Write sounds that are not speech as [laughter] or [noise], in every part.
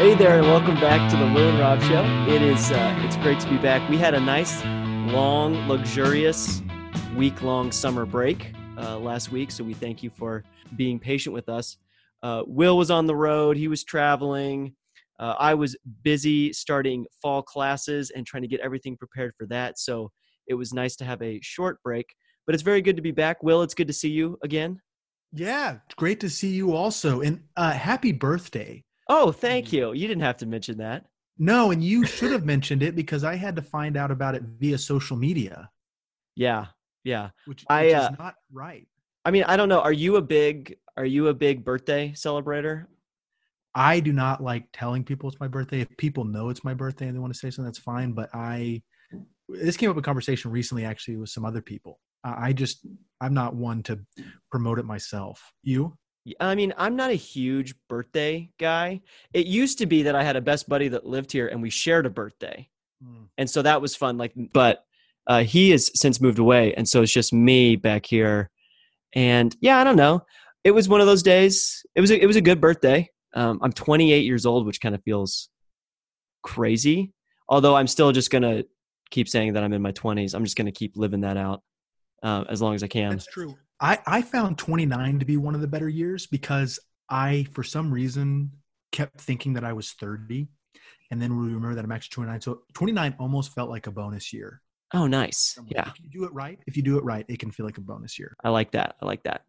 Hey there, and welcome back to the Will and Rob Show. It is uh, it's great to be back. We had a nice, long, luxurious, week-long summer break uh, last week, so we thank you for being patient with us. Uh, Will was on the road; he was traveling. Uh, I was busy starting fall classes and trying to get everything prepared for that. So it was nice to have a short break, but it's very good to be back. Will, it's good to see you again. Yeah, great to see you also, and uh, happy birthday. Oh, thank you. You didn't have to mention that. No, and you should have mentioned it because I had to find out about it via social media. Yeah, yeah. Which, which I, uh, is not right. I mean, I don't know. Are you a big Are you a big birthday celebrator? I do not like telling people it's my birthday. If people know it's my birthday and they want to say something, that's fine. But I, this came up in conversation recently, actually, with some other people. I I just, I'm not one to promote it myself. You? I mean, I'm not a huge birthday guy. It used to be that I had a best buddy that lived here and we shared a birthday. Mm. And so that was fun. Like, but uh, he has since moved away. And so it's just me back here. And yeah, I don't know. It was one of those days. It was a, it was a good birthday. Um, I'm 28 years old, which kind of feels crazy. Although I'm still just going to keep saying that I'm in my 20s. I'm just going to keep living that out uh, as long as I can. That's true. I, I found 29 to be one of the better years because I, for some reason, kept thinking that I was 30. And then we remember that I'm actually 29. So 29 almost felt like a bonus year. Oh, nice. Yeah. If you do it right, if you do it right, it can feel like a bonus year. I like that. I like that.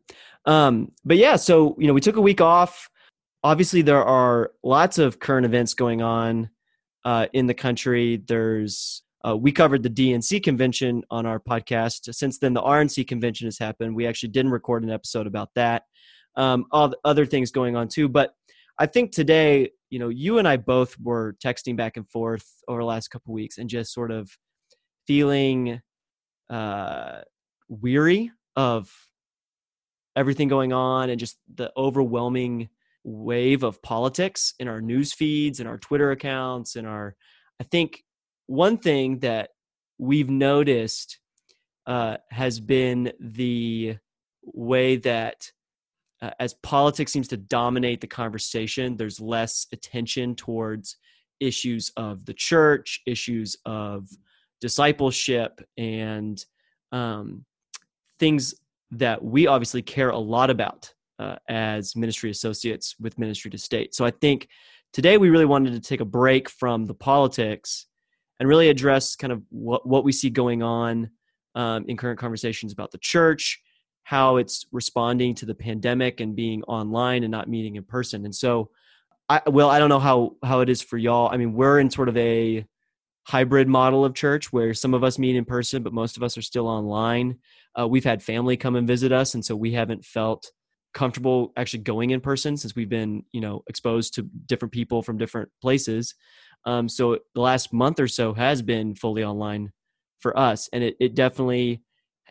Um, but yeah, so you know, we took a week off. Obviously, there are lots of current events going on uh, in the country. There's uh, we covered the DNC convention on our podcast. Since then, the RNC convention has happened. We actually didn't record an episode about that. Um, all the other things going on too. But I think today, you know, you and I both were texting back and forth over the last couple weeks and just sort of feeling uh, weary of everything going on and just the overwhelming wave of politics in our news feeds and our Twitter accounts and our I think one thing that we've noticed uh, has been the way that uh, as politics seems to dominate the conversation, there's less attention towards issues of the church, issues of discipleship, and um, things that we obviously care a lot about uh, as ministry associates with Ministry to State. So I think today we really wanted to take a break from the politics and really address kind of what, what we see going on um, in current conversations about the church, how it's responding to the pandemic and being online and not meeting in person. And so, I, well, I don't know how how it is for y'all. I mean, we're in sort of a hybrid model of church where some of us meet in person, but most of us are still online. Uh, we've had family come and visit us, and so we haven't felt comfortable actually going in person since we've been, you know, exposed to different people from different places. Um, so the last month or so has been fully online for us, and it, it definitely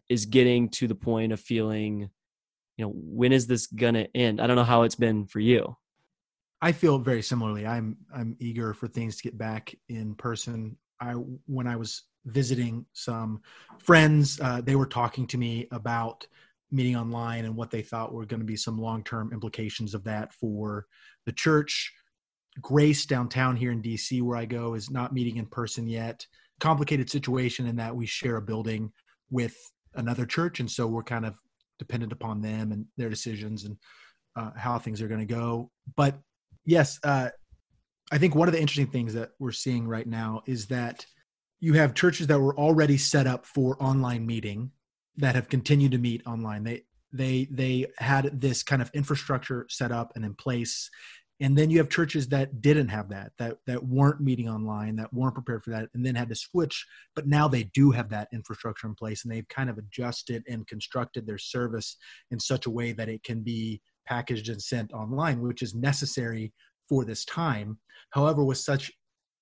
is getting to the point of feeling, you know, when is this gonna end? I don't know how it's been for you. I feel very similarly. I'm I'm eager for things to get back in person. I when I was visiting some friends, uh, they were talking to me about meeting online and what they thought were going to be some long term implications of that for the church. Grace downtown here in DC, where I go, is not meeting in person yet. Complicated situation in that we share a building with another church, and so we're kind of dependent upon them and their decisions and uh, how things are going to go. But yes, uh, I think one of the interesting things that we're seeing right now is that you have churches that were already set up for online meeting that have continued to meet online. They they they had this kind of infrastructure set up and in place and then you have churches that didn't have that that that weren't meeting online that weren't prepared for that and then had to switch but now they do have that infrastructure in place and they've kind of adjusted and constructed their service in such a way that it can be packaged and sent online which is necessary for this time however with such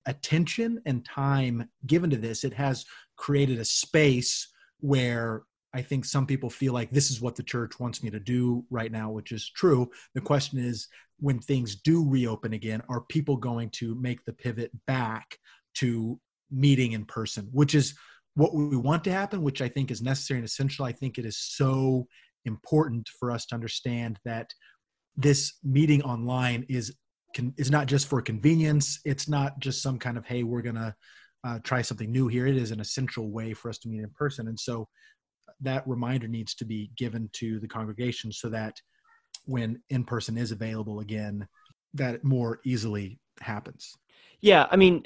attention and time given to this it has created a space where I think some people feel like this is what the church wants me to do right now, which is true. The question is when things do reopen again, are people going to make the pivot back to meeting in person, which is what we want to happen, which I think is necessary and essential. I think it is so important for us to understand that this meeting online is can, it's not just for convenience. It's not just some kind of hey, we're gonna uh, try something new here. It is an essential way for us to meet in person, and so that reminder needs to be given to the congregation so that when in person is available again, that more easily happens. Yeah, I mean,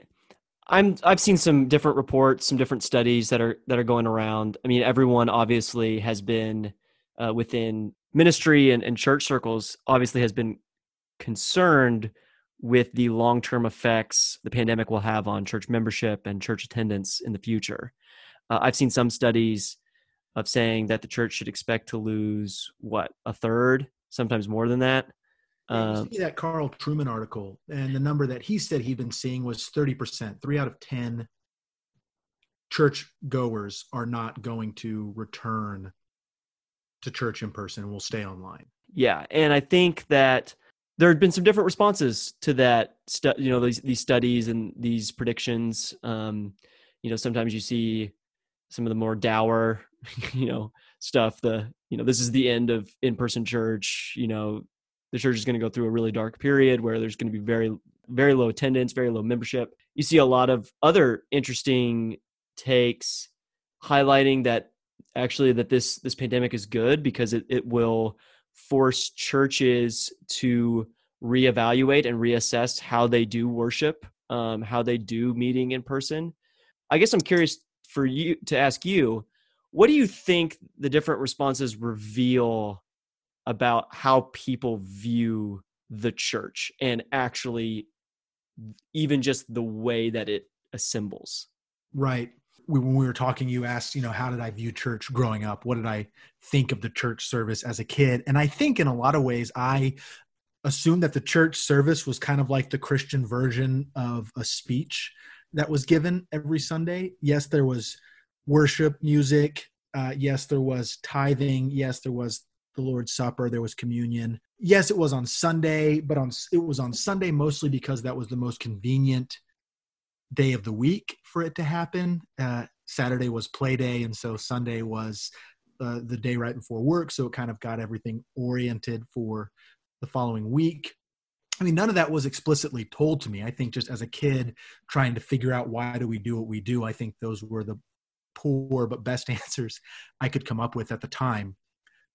I'm I've seen some different reports, some different studies that are that are going around. I mean, everyone obviously has been uh, within ministry and, and church circles obviously has been concerned with the long-term effects the pandemic will have on church membership and church attendance in the future. Uh, I've seen some studies of saying that the church should expect to lose what a third, sometimes more than that, um, see that Carl Trueman article, and the number that he said he'd been seeing was 30%. Three out of 10 church goers are not going to return to church in person and will stay online. Yeah. And I think that there had been some different responses to that, stu- you know, these, these studies and these predictions. Um, you know, sometimes you see some of the more dour, [laughs] you know, stuff, the, you know, this is the end of in-person church, you know, the church is going to go through a really dark period where there's going to be very very low attendance very low membership. You see a lot of other interesting takes highlighting that actually that this this pandemic is good because it, it will force churches to reevaluate and reassess how they do worship um, how they do meeting in person. I guess i'm curious for you to ask you what do you think the different responses reveal about how people view the church and actually even just the way that it assembles. Right. when we were talking, you asked, you know, how did I view church growing up? What did I think of the church service as a kid? And I think in a lot of ways, I assumed that the church service was kind of like the Christian version of a speech that was given every Sunday. Yes, there was worship music. Uh, yes, there was tithing. Yes, there was the Lord's Supper, there was communion. Yes, it was on Sunday, but on it was on Sunday mostly because that was the most convenient day of the week for it to happen. Uh, Saturday was play day, and so Sunday was uh, the day right before work. So it kind of got everything oriented for the following week. I mean, none of that was explicitly told to me. I think just as a kid trying to figure out why do we do what we do, I think those were the poor but best [laughs] answers I could come up with at the time.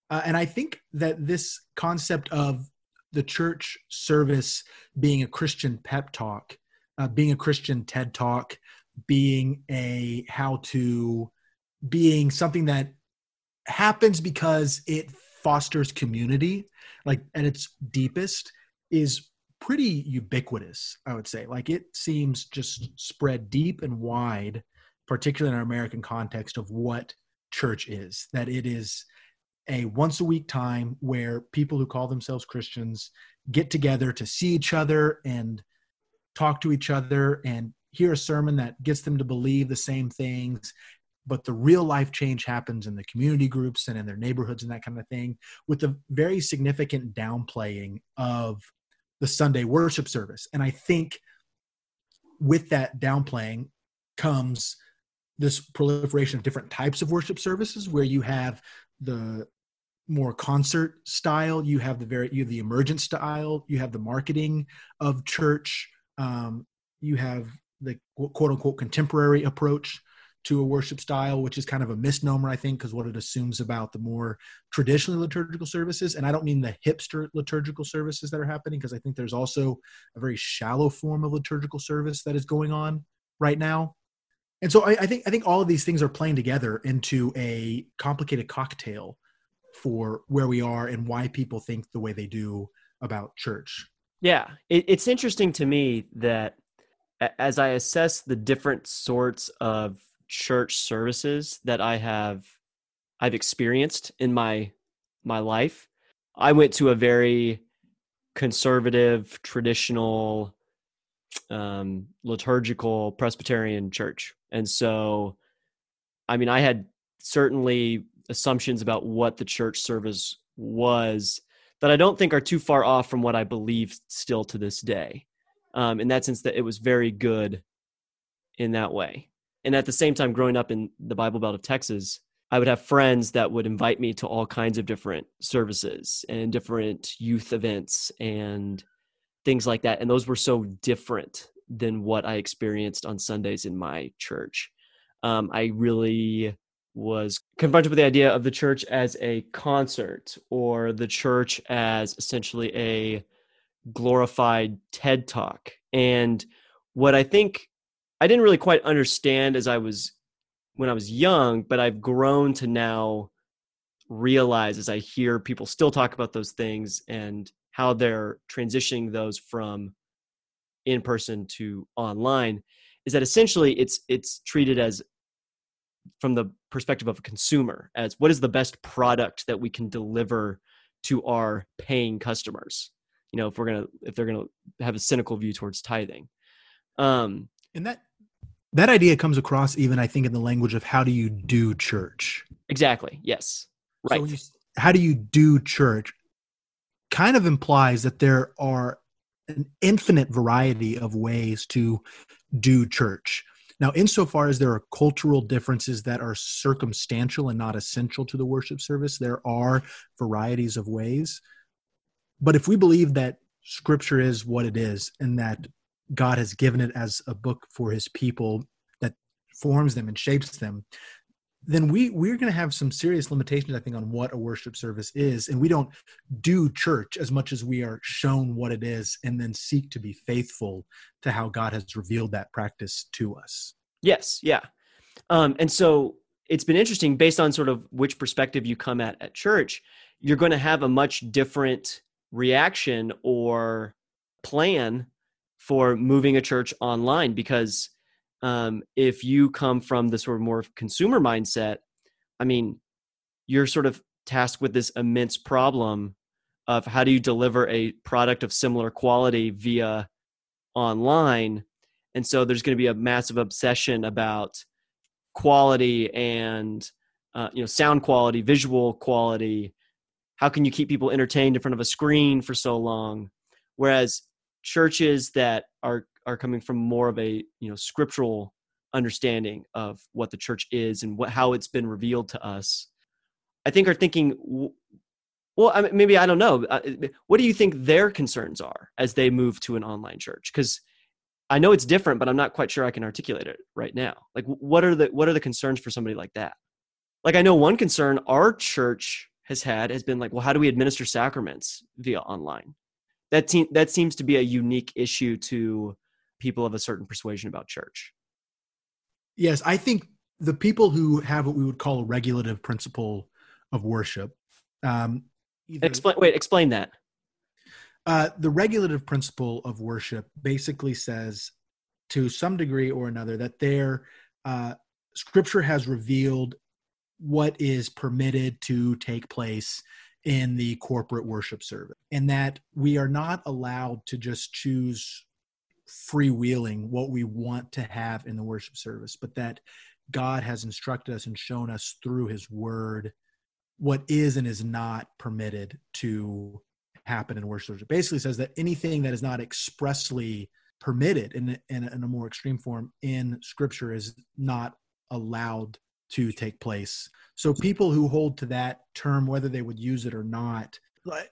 Uh, and I think that this concept of the church service being a Christian pep talk, uh, being a Christian TED talk, being a how to, being something that happens because it fosters community, like at its deepest, is pretty ubiquitous, I would say. Like it seems just spread deep and wide, particularly in our American context, of what church is, that it is a once a week time where people who call themselves Christians get together to see each other and talk to each other and hear a sermon that gets them to believe the same things. But the real life change happens in the community groups and in their neighborhoods and that kind of thing with the very significant downplaying of the Sunday worship service. And I think with that downplaying comes this proliferation of different types of worship services where you have the more concert style you have the very you have the emergent style you have the marketing of church um, you have the quote unquote contemporary approach to a worship style which is kind of a misnomer i think because what it assumes about the more traditionally liturgical services. And i don't mean the hipster liturgical services that are happening because i think there's also a very shallow form of liturgical service that is going on right now and so I, I think i think all of these things are playing together into a complicated cocktail for where we are and why people think the way they do about church. Yeah, it, it's interesting to me that as I assess the different sorts of church services that I have I've experienced in my my life, I went to a very conservative, traditional, um, liturgical Presbyterian church, and so, I mean, I had certainly assumptions about what the church service was that I don't think are too far off from what I believe still to this day. Um, in that sense, that it was very good in that way. And at the same time, growing up in the Bible Belt of Texas, I would have friends that would invite me to all kinds of different services and different youth events and things like that. And those were so different than what I experienced on Sundays in my church. Um, I really was confronted with the idea of the church as a concert or the church as essentially a glorified TED talk. And what I think I didn't really quite understand as I was when I was young, but I've grown to now realize as I hear people still talk about those things and how they're transitioning those from in person to online is that essentially it's it's treated as from the perspective of a consumer as what is the best product that we can deliver to our paying customers you know if we're gonna if they're gonna have a cynical view towards tithing. Um and that that idea comes across even i think in the language of how do you do church? Exactly yes. Right. so you, how do you do church kind of implies that there are an infinite variety of ways to do church. Now insofar as there are cultural differences that are circumstantial and not essential to the worship service there are varieties of ways. But if we believe that scripture is what it is and that God has given it as a book for his people that forms them and shapes them, then we we're going to have some serious limitations i think on what a worship service is and we don't do church as much as we are shown what it is and then seek to be faithful to how god has revealed that practice to us. Yes yeah. Um, and so it's been interesting based on sort of which perspective you come at at church you're going to have a much different reaction or plan for moving a church online because um, if you come from the sort of more consumer mindset i mean you're sort of tasked with this immense problem of how do you deliver a product of similar quality via online. And so there's going to be a massive obsession about quality and uh, you know sound quality visual quality. How can you keep people entertained in front of a screen for so long? Whereas churches that are are coming from more of a you know scriptural understanding of what the church is and what how it's been revealed to us i think are thinking well I mean, maybe i don't know uh, what do you think their concerns are as they move to an online church? Because i know it's different but i'm not quite sure i can articulate it right now. Like what are the what are the concerns for somebody like that? Like i know one concern our church has had has been like, well, how do we administer sacraments via online? That te- that seems to be a unique issue to people of a certain persuasion about church. Yes, I think the people who have what we would call a regulative principle of worship. Um, either, explain. Wait, explain that. Uh, the regulative principle of worship basically says, to some degree or another, that their uh, scripture has revealed what is permitted to take place in the corporate worship service and that we are not allowed to just choose freewheeling what we want to have in the worship service but that god has instructed us and shown us through his word what is and is not permitted to happen in worship it basically says that anything that is not expressly permitted in, in, in a more extreme form in scripture is not allowed to take place. So people who hold to that term, whether they would use it or not,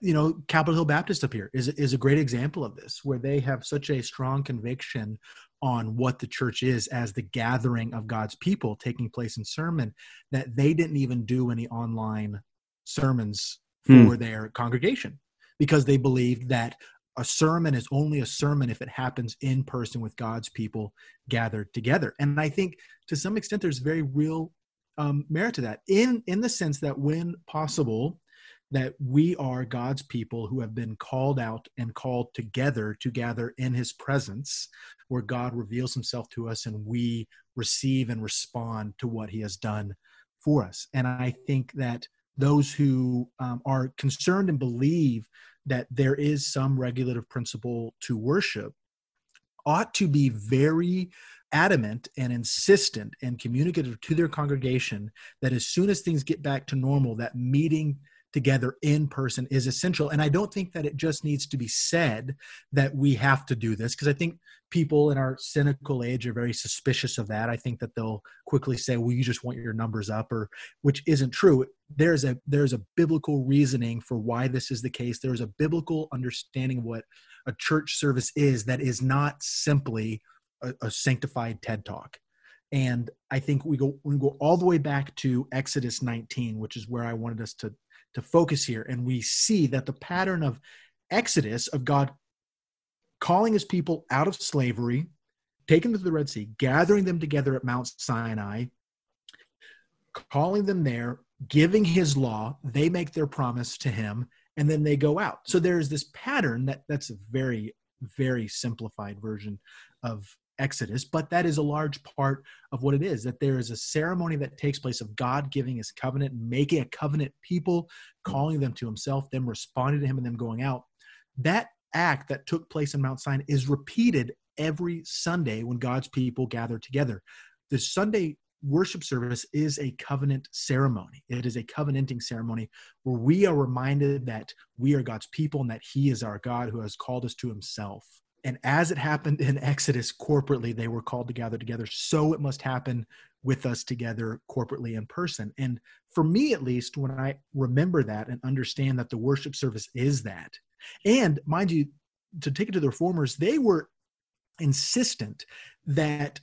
you know, Capitol Hill Baptist up here is is a great example of this, where they have such a strong conviction on what the church is as the gathering of God's people taking place in sermon that they didn't even do any online sermons hmm. for their congregation because they believed that a sermon is only a sermon if it happens in person with God's people gathered together. And I think to some extent there's very real um, merit to that in in the sense that when possible that we are god's people who have been called out and called together to gather in his presence where god reveals himself to us and we receive and respond to what he has done for us. And i think that those who um, are concerned and believe that there is some regulative principle to worship ought to be very adamant and insistent and communicative to their congregation that as soon as things get back to normal, that meeting together in person is essential. And I don't think that it just needs to be said that we have to do this because I think people in our cynical age are very suspicious of that. I think that they'll quickly say, "Well, you just want your numbers up," or which isn't true. There's a there's a biblical reasoning for why this is the case. There's a biblical understanding of what a church service is that is not simply a, a sanctified TED talk. And I think we go we go all the way back to Exodus 19, which is where I wanted us to to focus here, and we see that the pattern of Exodus of God calling his people out of slavery, taking them to the Red Sea, gathering them together at Mount Sinai, calling them there, giving his law, they make their promise to him, and then they go out. So there's this pattern that that's a very, very simplified version of Exodus, but that is a large part of what it is that there is a ceremony that takes place of God giving his covenant, making a covenant people, calling them to himself, them responding to him, and them going out. That act that took place in Mount Sinai is repeated every Sunday when God's people gather together. The Sunday worship service is a covenant ceremony. It is a covenanting ceremony where we are reminded that we are God's people and that He is our God who has called us to Himself. And as it happened in Exodus corporately, they were called to gather together. So it must happen with us together corporately in person. And for me, at least, when I remember that and understand that the worship service is that, and mind you, to take it to the reformers, they were insistent that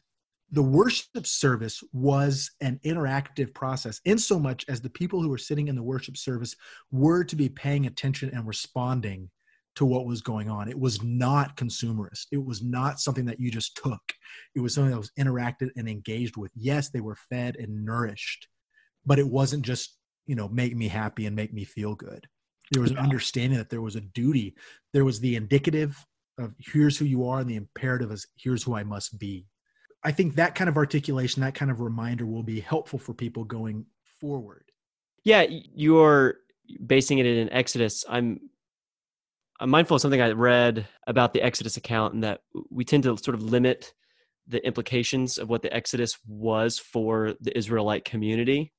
the worship service was an interactive process in so much as the people who were sitting in the worship service were to be paying attention and responding to what was going on. It was not consumerist. It was not something that you just took. It was something that was interacted and engaged with. Yes they were fed and nourished but it wasn't just you know make me happy and make me feel good. There was an understanding that there was a duty. There was the indicative of here's who you are and the imperative is here's who i must be. I think that kind of articulation, that kind of reminder will be helpful for people going forward. Yeah, you're basing it in Exodus. I'm I'm mindful of something I read about the Exodus account and that we tend to sort of limit the implications of what the Exodus was for the Israelite community.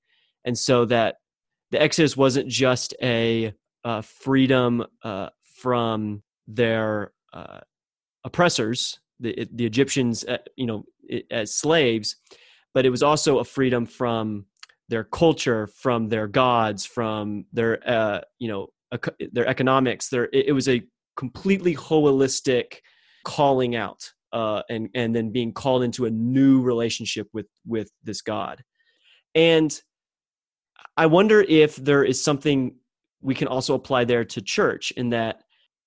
And so that the Exodus wasn't just a uh, freedom uh, from their uh, oppressors, the the Egyptians, uh, you know, as slaves, but it was also a freedom from their culture, from their gods, from their uh, you know their economics. Their it, was a completely holistic calling out uh, and and then being called into a new relationship with with this God. And I wonder if there is something we can also apply there to church in that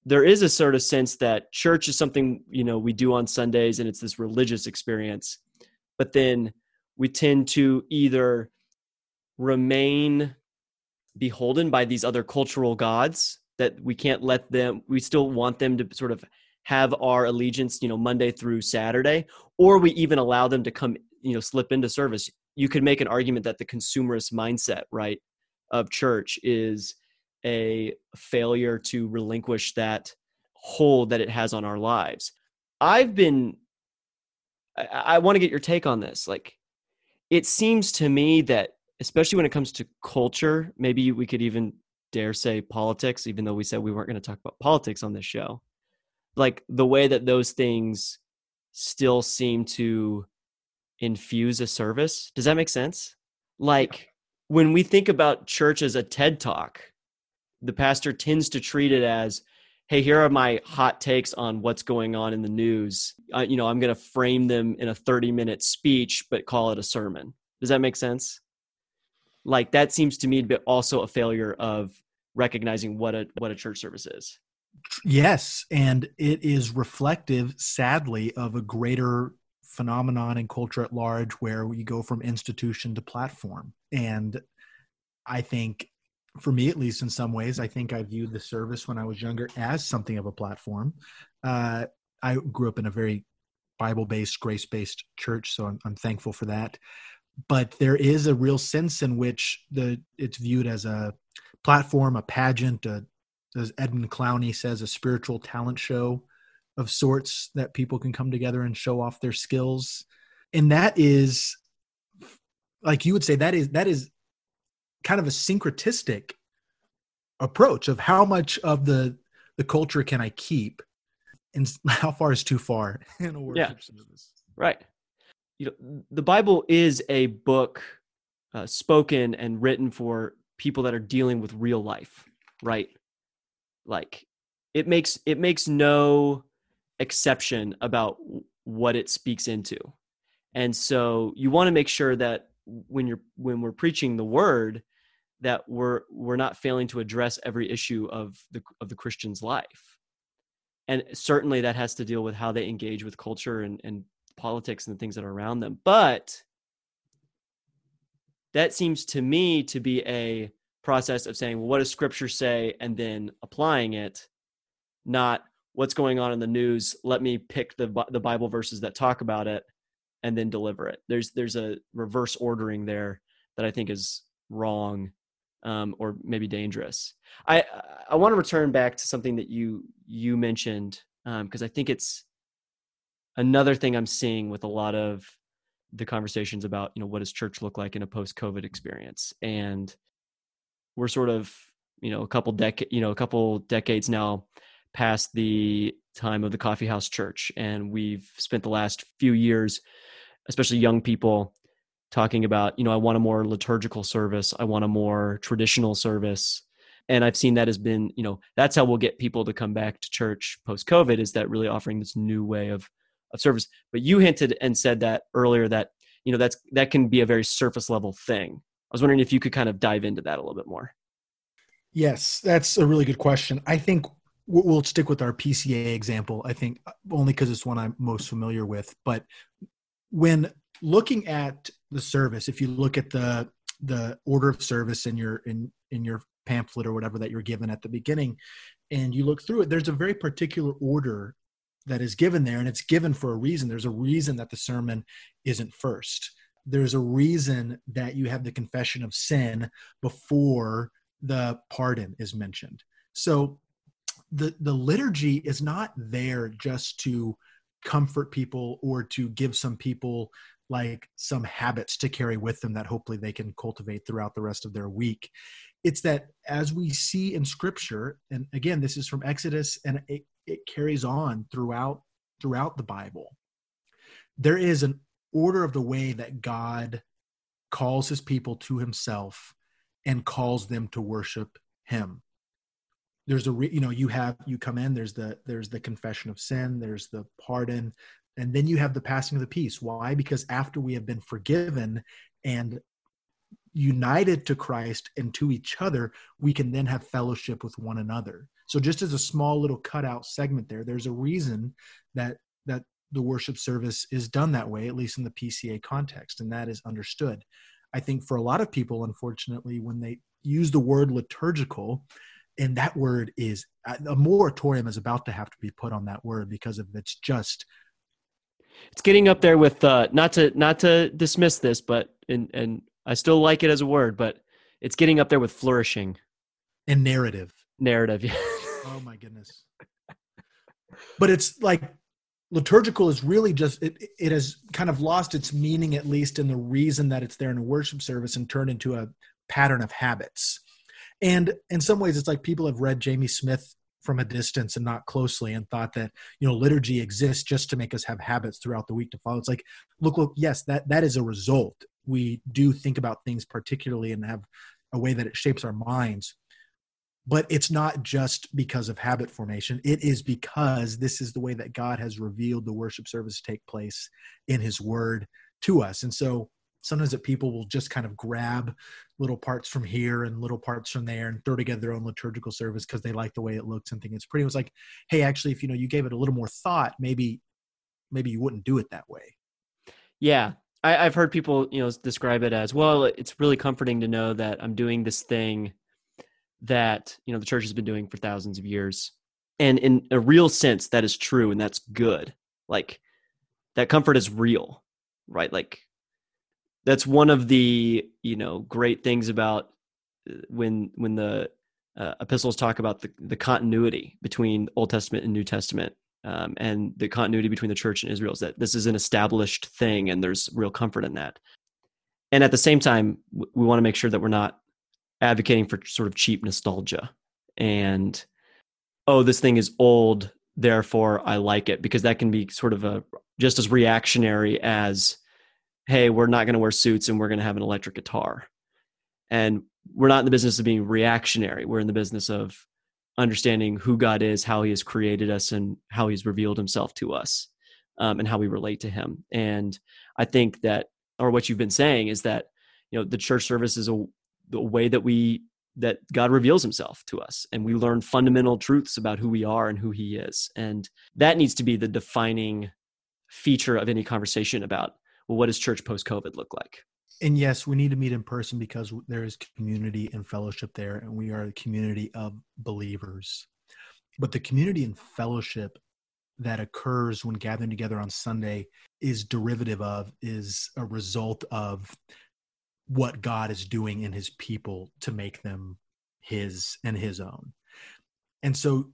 there is a sort of sense that church is something you know we do on sundays and it's this religious experience but then we tend to either remain beholden by these other cultural gods that we can't let them we still want them to sort of have our allegiance you know monday through saturday or we even allow them to come you know slip into service you could make an argument that the consumerist mindset right of church is a failure to relinquish that hold that it has on our lives. I've been, I, I want to get your take on this. Like, it seems to me that, especially when it comes to culture, maybe we could even dare say politics, even though we said we weren't going to talk about politics on this show. Like, the way that those things still seem to infuse a service. Does that make sense? Like, when we think about church as a TED talk, the pastor tends to treat it as hey here are my hot takes on what's going on in the news uh, you know i'm going to frame them in a 30 minute speech but call it a sermon does that make sense like that seems to me to be also a failure of recognizing what a what a church service is. Yes and it is reflective sadly of a greater phenomenon in culture at large where we go from institution to platform. And i think for me at least in some ways i think i viewed the service when i was younger as something of a platform. Uh, i grew up in a very bible-based grace-based church so I'm, I'm, thankful for that but there is a real sense in which the it's viewed as a platform a pageant a, as edmund clowney says a spiritual talent show of sorts that people can come together and show off their skills and that is like you would say that is that is kind of a syncretistic approach of how much of the the culture can I keep and [laughs] how far is too far in a worship yeah. service. Right. You know, the Bible is a book uh, spoken and written for people that are dealing with real life, right? Like it makes it makes no exception about what it speaks into and so you want to make sure that when you're when we're preaching the word that we're we're not failing to address every issue of the of the christian's life and certainly that has to deal with how they engage with culture and, and politics and the things that are around them but that seems to me to be a process of saying well what does scripture say? and then applying it not what's going on in the news? Let me pick the the bible verses that talk about it and then deliver it. There's there's a reverse ordering there that i think is wrong um, or maybe dangerous. I i want to return back to something that you you mentioned because um, i think it's another thing i'm seeing with a lot of the conversations about you know what does church look like in a post covid experience? And we're sort of you know a couple decade you know a couple decades now past the time of the coffee house church. And we've spent the last few years especially young people talking about you know i want a more liturgical service. I want a more traditional service. And i've seen that has been you know that's how we'll get people to come back to church post covid is that really offering this new way of of service. But you hinted and said that earlier that you know that's that can be a very surface level thing. I was wondering if you could kind of dive into that a little bit more. Yes that's a really good question. I think we'll stick with our pca example i think only because it's one i'm most familiar with. But when looking at the service if you look at the the order of service in your in in your pamphlet or whatever that you're given at the beginning and you look through it there's a very particular order that is given there and it's given for a reason. There's a reason that the sermon isn't first. There's a reason that you have the confession of sin before the pardon is mentioned. So the the liturgy is not there just to comfort people or to give some people like some habits to carry with them that hopefully they can cultivate throughout the rest of their week. It's that as we see in scripture and again this is from exodus and it, carries on throughout throughout the bible. There is an order of the way that god calls his people to himself and calls them to worship him. There's a re, you know you have you come in there's the there's the confession of sin there's the pardon and then you have the passing of the peace. Why? Because after we have been forgiven and united to Christ and to each other we can then have fellowship with one another so just as a small little cutout segment there there's a reason that that the worship service is done that way at least in the PCA context and that is understood. I think for a lot of people unfortunately when they use the word liturgical and that word is a moratorium is about to have to be put on that word because of it's just it's getting up there with uh not to not to dismiss this but and and i still like it as a word but it's getting up there with flourishing. And narrative. Narrative [laughs] yeah oh my goodness. But it's like liturgical is really just it, it has kind of lost its meaning at least in the reason that it's there in a worship service and turned into a pattern of habits. And in some ways, it's like people have read Jamie Smith from a distance and not closely and thought that you know liturgy exists just to make us have habits throughout the week to follow. It's like look look yes that that is a result. We do think about things particularly and have a way that it shapes our minds but it's not just because of habit formation it is because this is the way that god has revealed the worship service to take place in his word to us and so sometimes that people will just kind of grab little parts from here and little parts from there and throw together their own liturgical service because they like the way it looks and think it's pretty. It was like, hey, actually, if you know you gave it a little more thought, maybe maybe you wouldn't do it that way. Yeah. I, have heard people, you know, describe it as well, it's really comforting to know that I'm doing this thing that, you know, the church has been doing for thousands of years. And in a real sense, that is true and that's good. Like that comfort is real, right? Like that's one of the you know great things about uh, when when the uh, epistles talk about the, the continuity between Old Testament and New Testament, um, and the continuity between the church and Israel is that this is an established thing, and there's real comfort in that. And at the same time, we want to make sure that we're not advocating for sort of cheap nostalgia and oh, this thing is old, therefore I like it, because that can be sort of a just as reactionary as hey, we're not going to wear suits and we're going to have an electric guitar. And we're not in the business of being reactionary. We're in the business of understanding who God is, how He has created us, and how He's revealed Himself to us, um, and how we relate to Him. And I think that, or what you've been saying, is that you know the church service is a the way that we that God reveals himself to us and we learn fundamental truths about who we are and who he is. And that needs to be the defining feature of any conversation about well, what does church post COVID look like? And yes, we need to meet in person because there is community and fellowship there, and we are a community of believers. But the community and fellowship that occurs when gathering together on Sunday is derivative of, is a result of what God is doing in his people to make them his and his own. And so,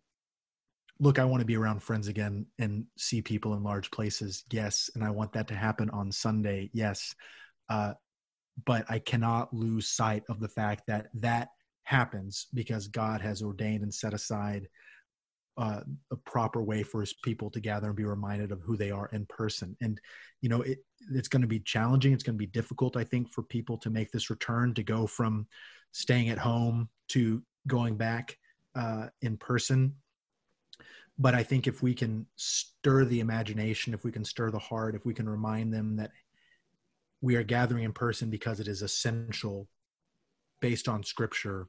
look, I want to be around friends again and see people in large places. Yes. And I want that to happen on Sunday. Yes. Uh, but I cannot lose sight of the fact that that happens because God has ordained and set aside uh, a proper way for his people to gather and be reminded of who they are in person. And you know, it, it's going to be challenging. It's going to be difficult, I think, for people to make this return to go from staying at home to going back uh, in person. But I think if we can stir the imagination, if we can stir the heart, if we can remind them that we are gathering in person because it is essential based on scripture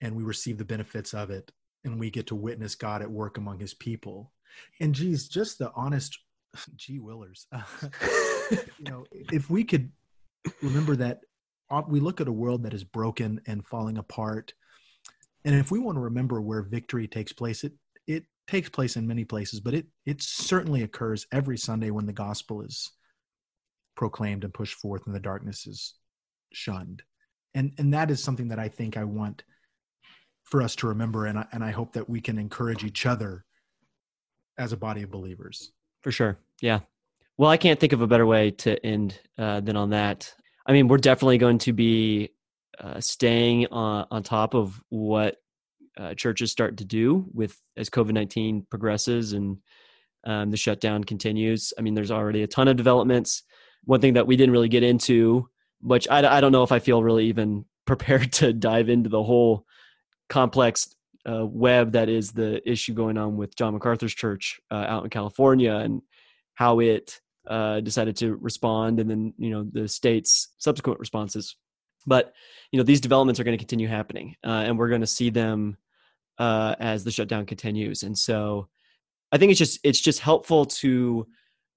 and we receive the benefits of it and we get to witness God at work among his people. And geez, just the honest, [laughs] gee willers, [laughs] you know, if we could remember that we look at a world that is broken and falling apart, and if we want to remember where victory takes place, it it takes place in many places, but it it certainly occurs every Sunday when the gospel is proclaimed and pushed forth and the darkness is shunned. And and that is something that I think I want for us to remember and I, and I hope that we can encourage each other as a body of believers. For sure. Yeah. Well i can't think of a better way to end uh, than on that. I mean we're definitely going to be uh, staying on, on top of what uh, churches start to do with as covid-19 progresses and um, the shutdown continues. I mean there's already a ton of developments. One thing that we didn't really get into which i, I don't know if i feel really even prepared [laughs] to dive into the whole complex uh, web that is the issue going on with John MacArthur's church uh, out in California and how it uh, decided to respond and then you know the state's subsequent responses. But you know these developments are going to continue happening, uh, and we're going to see them uh, as the shutdown continues. And so I think it's just it's just helpful to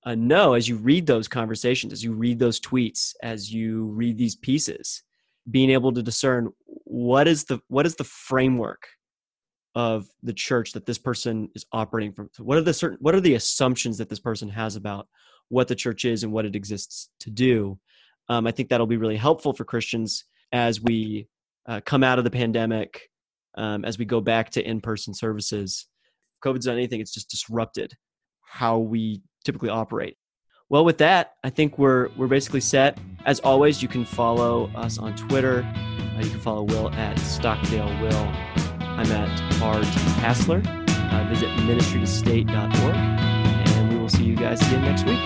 uh, know as you read those conversations, as you read those tweets, as you read these pieces, being able to discern what is the what is the framework of the church that this person is operating from what are the certain what are the assumptions that this person has about what the church is and what it exists to do um, i think that'll be really helpful for christians as we uh, come out of the pandemic um, as we go back to in-person services covid's done anything it's just disrupted how we typically operate well, with that, I think we're we're basically set. As always, you can follow us on Twitter. Uh, you can follow Will at Stockdale Will. I'm at R.G. Hassler. Uh, visit ministrytostate.org, and we will see you guys again next week.